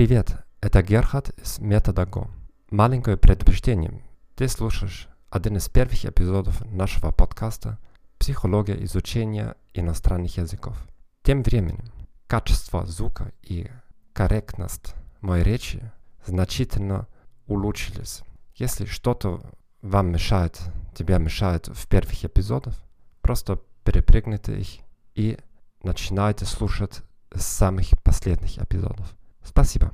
Привет, это Герхард из метода. Маленькое предупреждение. Ты слушаешь один из первых эпизодов нашего подкаста «Психология изучения иностранных языков». Тем временем, качество звука и корректность моей речи значительно улучшились. Если что-то вам мешает, тебя мешает в первых эпизодах, просто перепрыгните их и начинайте слушать с самых последних эпизодов. Спасибо.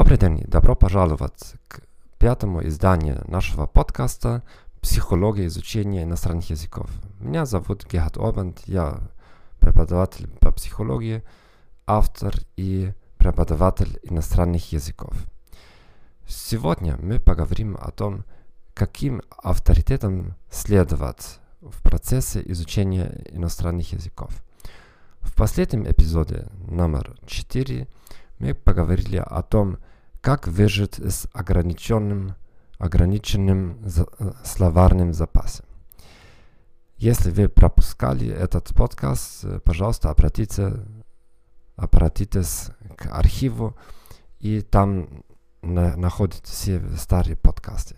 Добрый день и добро пожаловать к пятому изданию нашего подкаста «Психология изучения иностранных языков». Меня зовут Герхард Обанд, я преподаватель по психологии, автор и преподаватель иностранных языков. Сегодня мы поговорим о том, каким авторитетом следовать в процессе изучения иностранных языков. В последнем эпизоде номер 4 мы поговорили о том, как выжить с ограниченным, ограниченным за, словарным запасом. Если вы пропускали этот подкаст, пожалуйста, обратите, обратитесь к архиву, и там на, находите все старые подкасты.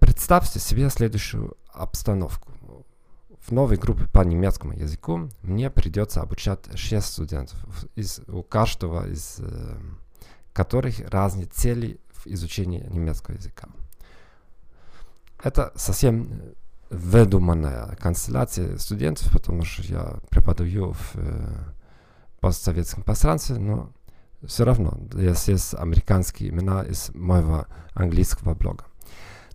Представьте себе следующую обстановку. В новой группе по немецкому языку мне придется обучать 6 студентов, из, у каждого из которых разные цели в изучении немецкого языка. Это совсем выдуманная констелляция студентов, потому что я преподаю в э, постсоветском пространстве, но все равно, есть американские имена из моего английского блога.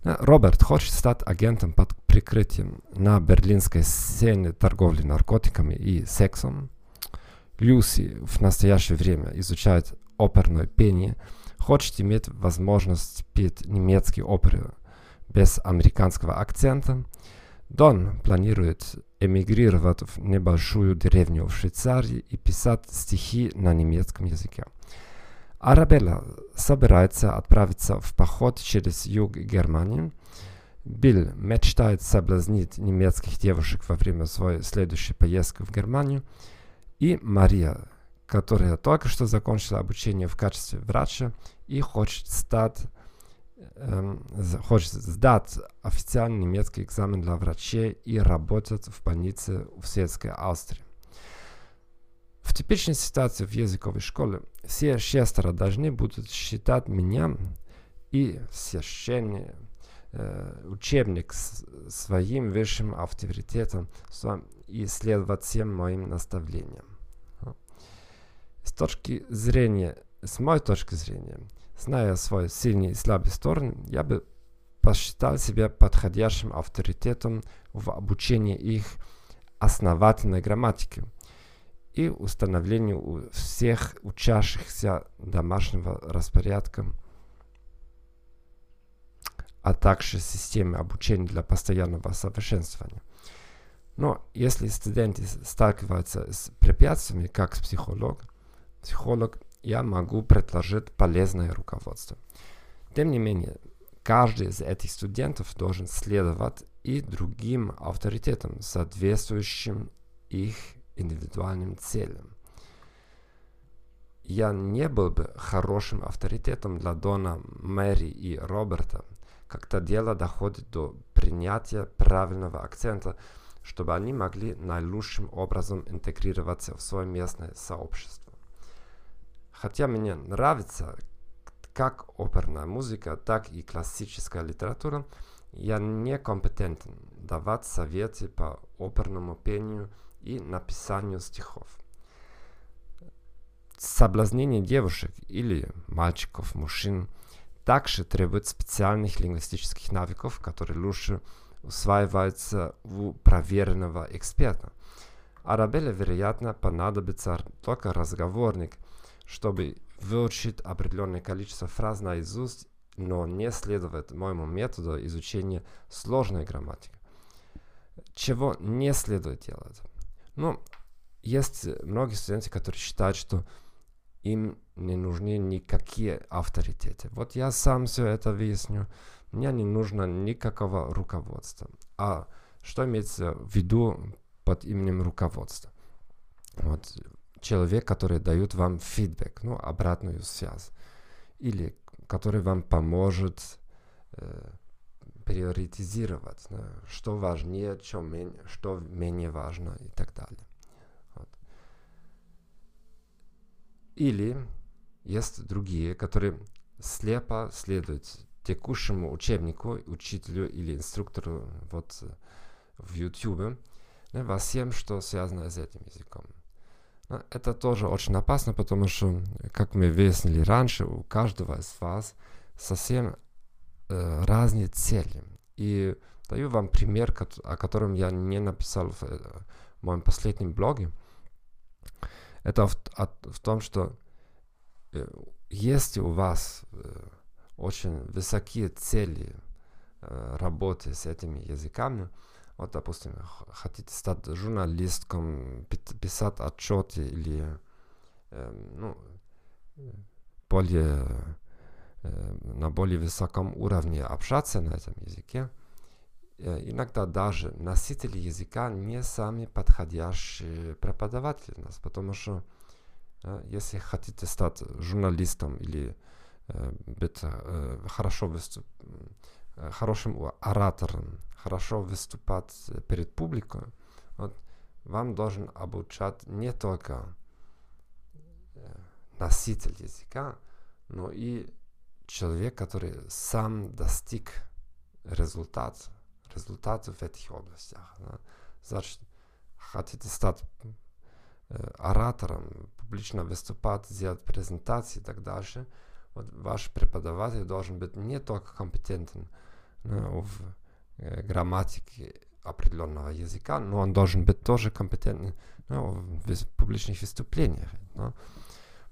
Роберт хочет стать агентом под прикрытием на берлинской сцене торговли наркотиками и сексом. Люси в настоящее время изучает оперное пение, хочет иметь возможность петь немецкие оперы без американского акцента. Дон планирует эмигрировать в небольшую деревню в Швейцарии и писать стихи на немецком языке. Арабелла собирается отправиться в поход через юг Германии. Билл мечтает соблазнить немецких девушек во время своей следующей поездки в Германию. И Мария, которая только что закончила обучение в качестве врача и хочет стать эм, хочет сдать официальный немецкий экзамен для врачей и работать в больнице в светской Австрии. В типичной ситуации в языковой школе все шестеро должны будут считать меня и священный э, учебник с своим высшим авторитетом и следовать всем моим наставлениям. С точки зрения, с моей точки зрения, зная свои сильные и слабые стороны, я бы посчитал себя подходящим авторитетом в обучении их основательной грамматики – и установлению у всех учащихся домашнего распорядка, а также системы обучения для постоянного совершенствования. Но если студенты сталкиваются с препятствиями, как психолог, психолог, я могу предложить полезное руководство. Тем не менее, каждый из этих студентов должен следовать и другим авторитетам, соответствующим их индивидуальным целям. Я не был бы хорошим авторитетом для Дона, Мэри и Роберта, когда дело доходит до принятия правильного акцента, чтобы они могли наилучшим образом интегрироваться в свое местное сообщество. Хотя мне нравится как оперная музыка, так и классическая литература, я не компетентен давать советы по оперному пению – и написанию стихов. Соблазнение девушек или мальчиков, мужчин также требует специальных лингвистических навыков, которые лучше усваиваются у проверенного эксперта. Арабелле, вероятно, понадобится только разговорник, чтобы выучить определенное количество фраз наизусть, но не следовать моему методу изучения сложной грамматики. Чего не следует делать? Ну, есть многие студенты, которые считают, что им не нужны никакие авторитеты. Вот я сам все это выясню. Мне не нужно никакого руководства. А что имеется в виду под именем руководства? Вот человек, который дает вам фидбэк, ну, обратную связь. Или который вам поможет э, приоритизировать, да, что важнее, что, менее, что менее важно и так далее. Вот. Или есть другие, которые слепо следуют текущему учебнику, учителю или инструктору вот в YouTube да, во всем, что связано с этим языком. Но это тоже очень опасно, потому что, как мы выяснили раньше, у каждого из вас совсем э, разные цели. И даю вам пример, о котором я не написал в, э, моем последнем блоге. Это в, в том, что Э, если у вас э, очень высокие цели э, работы с этими языками, вот, допустим, хотите стать журналистом, писать отчеты или ну, более, на более высоком уровне общаться на этом языке, иногда даже носители языка не сами подходящие преподаватели нас, потому что если хотите стать журналистом или э, быть э, хорошо выступ... Э, хорошим оратором, хорошо выступать перед публикой, вот, вам должен обучать не только носитель языка, но и человек, который сам достиг результат, результатов в этих областях. Да. Значит, хотите стать оратором, публично выступать, сделать презентации и так дальше, вот ваш преподаватель должен быть не только компетентен ну, в э, грамматике определенного языка, но он должен быть тоже компетентен ну, в публичных выступлениях. Ну.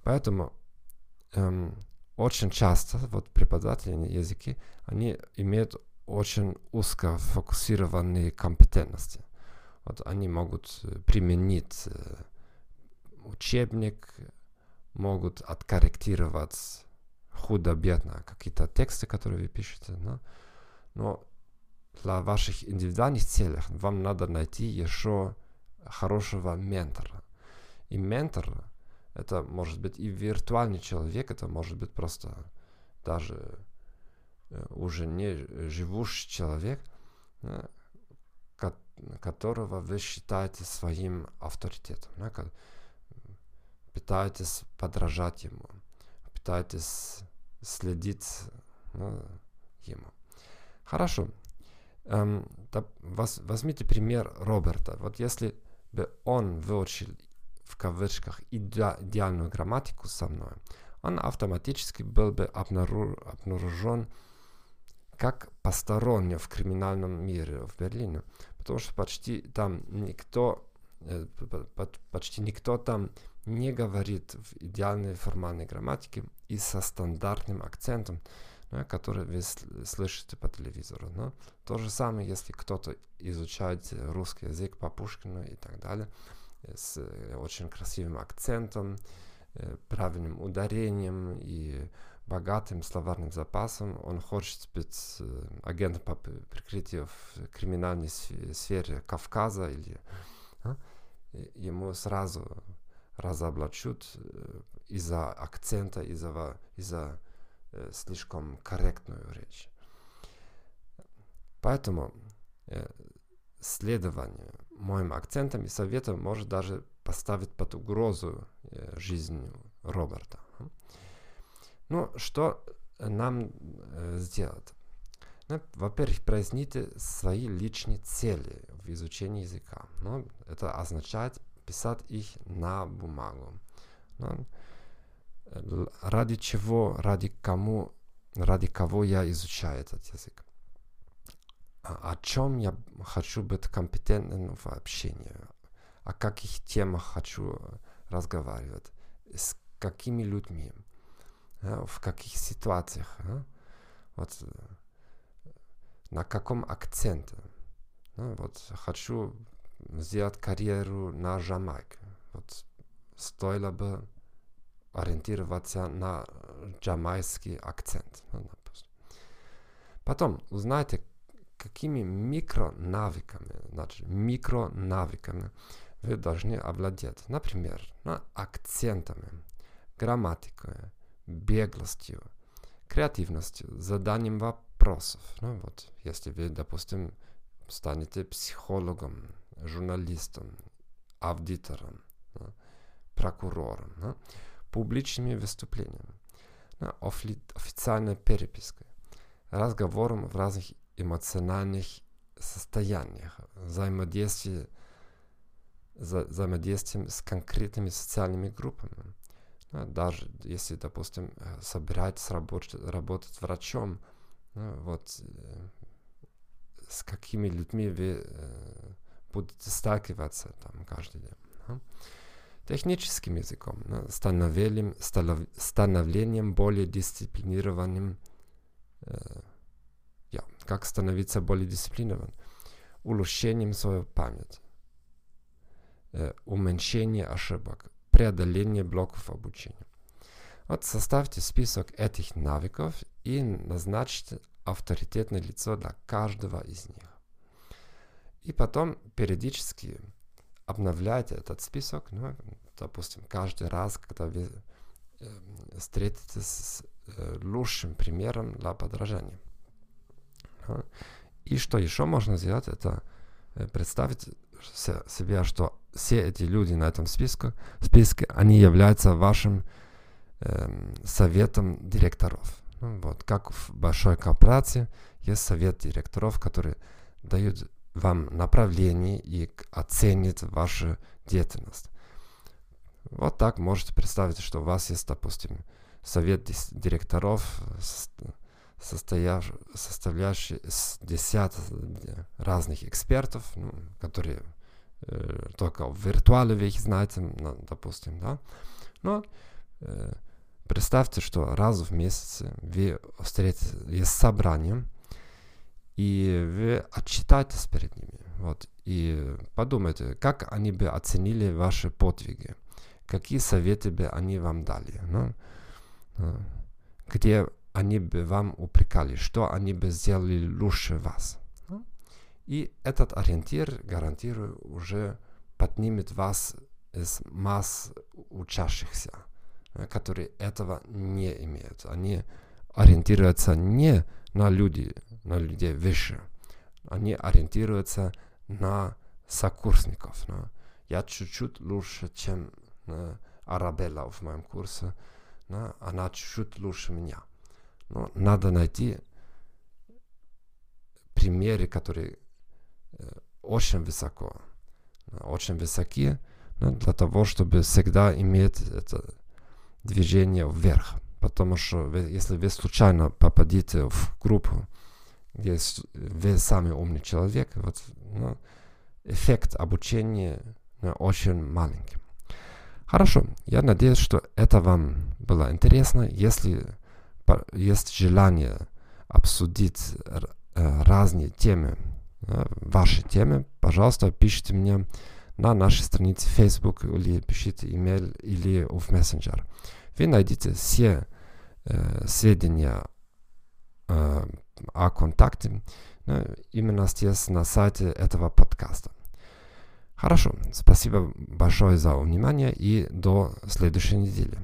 Поэтому эм, очень часто вот преподаватели языки, они имеют очень узко фокусированные компетентности. Вот они могут э, применить э, учебник, могут откорректировать худо-бедно какие-то тексты, которые вы пишете. Но, но для ваших индивидуальных целей вам надо найти еще хорошего ментора. И ментор это может быть и виртуальный человек, это может быть просто даже э, уже не живущий человек, которого вы считаете своим авторитетом пытаетесь подражать ему, пытаетесь следить ну, ему. Хорошо. Эм, да, воз, возьмите пример Роберта. Вот если бы он выучил в кавычках иде, идеальную грамматику со мной, он автоматически был бы обнаружен как посторонний в криминальном мире в Берлине. Потому что почти там никто, э, почти никто там не говорит в идеальной формальной грамматике и со стандартным акцентом, ну, который вы слышите по телевизору. Но то же самое, если кто-то изучает русский язык по Пушкину и так далее, с э, очень красивым акцентом, э, правильным ударением и богатым словарным запасом. Он хочет быть э, агентом по прикрытию в криминальной сфере Кавказа или а? ему сразу разоблачут из-за акцента, из-за из э, слишком корректную речь. Поэтому э, следование моим акцентам и советам может даже поставить под угрозу э, жизнь Роберта. Ну, что нам э, сделать? Ну, во-первых, проясните свои личные цели в изучении языка. Ну, это означает писать их на бумагу. Ну, ради чего, ради кому, ради кого я изучаю этот язык. О чем я хочу быть компетентным в общении, о каких темах хочу разговаривать, с какими людьми, в каких ситуациях, вот на каком акценте. Вот хочу сделать карьеру на Жамайке. Вот стоило бы ориентироваться на джамайский акцент. Потом узнайте, какими микронавыками, значит, микронавыками вы должны овладеть. Например, на акцентами, грамматикой, беглостью, креативностью, заданием вопросов. Ну, вот, если вы, допустим, станете психологом, журналистом, аудитором, да, прокурором, да, публичными выступлениями, да, офи официальной перепиской, разговором в разных эмоциональных состояниях, взаимодействии, за, взаимодействием с конкретными социальными группами. Да, даже если, допустим, собираетесь работать, работать врачом, да, вот э, с какими людьми вы э, будете сталкиваться там каждый день. Да? Техническим языком, да, становлением, становлением более дисциплинированным, э, ja, как становиться более дисциплинированным, улучшением своей памяти, э, уменьшение ошибок, преодоление блоков обучения. Вот составьте список этих навыков и назначьте авторитетное лицо для каждого из них. И потом периодически обновляйте этот список, ну, допустим, каждый раз, когда вы э, встретитесь с э, лучшим примером для подражания. И что еще можно сделать, это э, представить себе, что все эти люди на этом списке, списке они являются вашим э, советом директоров. Ну, вот, как в большой корпорации есть совет директоров, который дают вам направление и оценит вашу деятельность. Вот так можете представить, что у вас есть, допустим, совет директоров, состоящий, составляющий из десяток разных экспертов, ну, которые э, только в виртуале вы их знаете, ну, допустим, да. Но э, представьте, что раз в месяц вы встретите, есть собрание, и вы отчитаетесь перед ними. Вот, и подумайте, как они бы оценили ваши подвиги, какие советы бы они вам дали, ну, где они бы вам упрекали, что они бы сделали лучше вас. И этот ориентир, гарантирую, уже поднимет вас из масс учащихся, которые этого не имеют. Они ориентируются не на людей, на людей выше. Они ориентируются на сокурсников. На. Я чуть-чуть лучше, чем на Арабелла в моем курсе. На. Она чуть-чуть лучше меня. Но надо найти примеры, которые э, очень высоко, очень высокие, ну, для того, чтобы всегда иметь это движение вверх. Потому что если вы случайно попадете в группу, где вы самый умный человек, вот, ну, эффект обучения ну, очень маленький. Хорошо, я надеюсь, что это вам было интересно. Если есть желание обсудить разные темы, ваши темы, пожалуйста, пишите мне на нашей странице Facebook или пишите email или в мессенджер. Вы найдете все э, сведения э, о контакте э, именно здесь на сайте этого подкаста. Хорошо, спасибо большое за внимание и до следующей недели.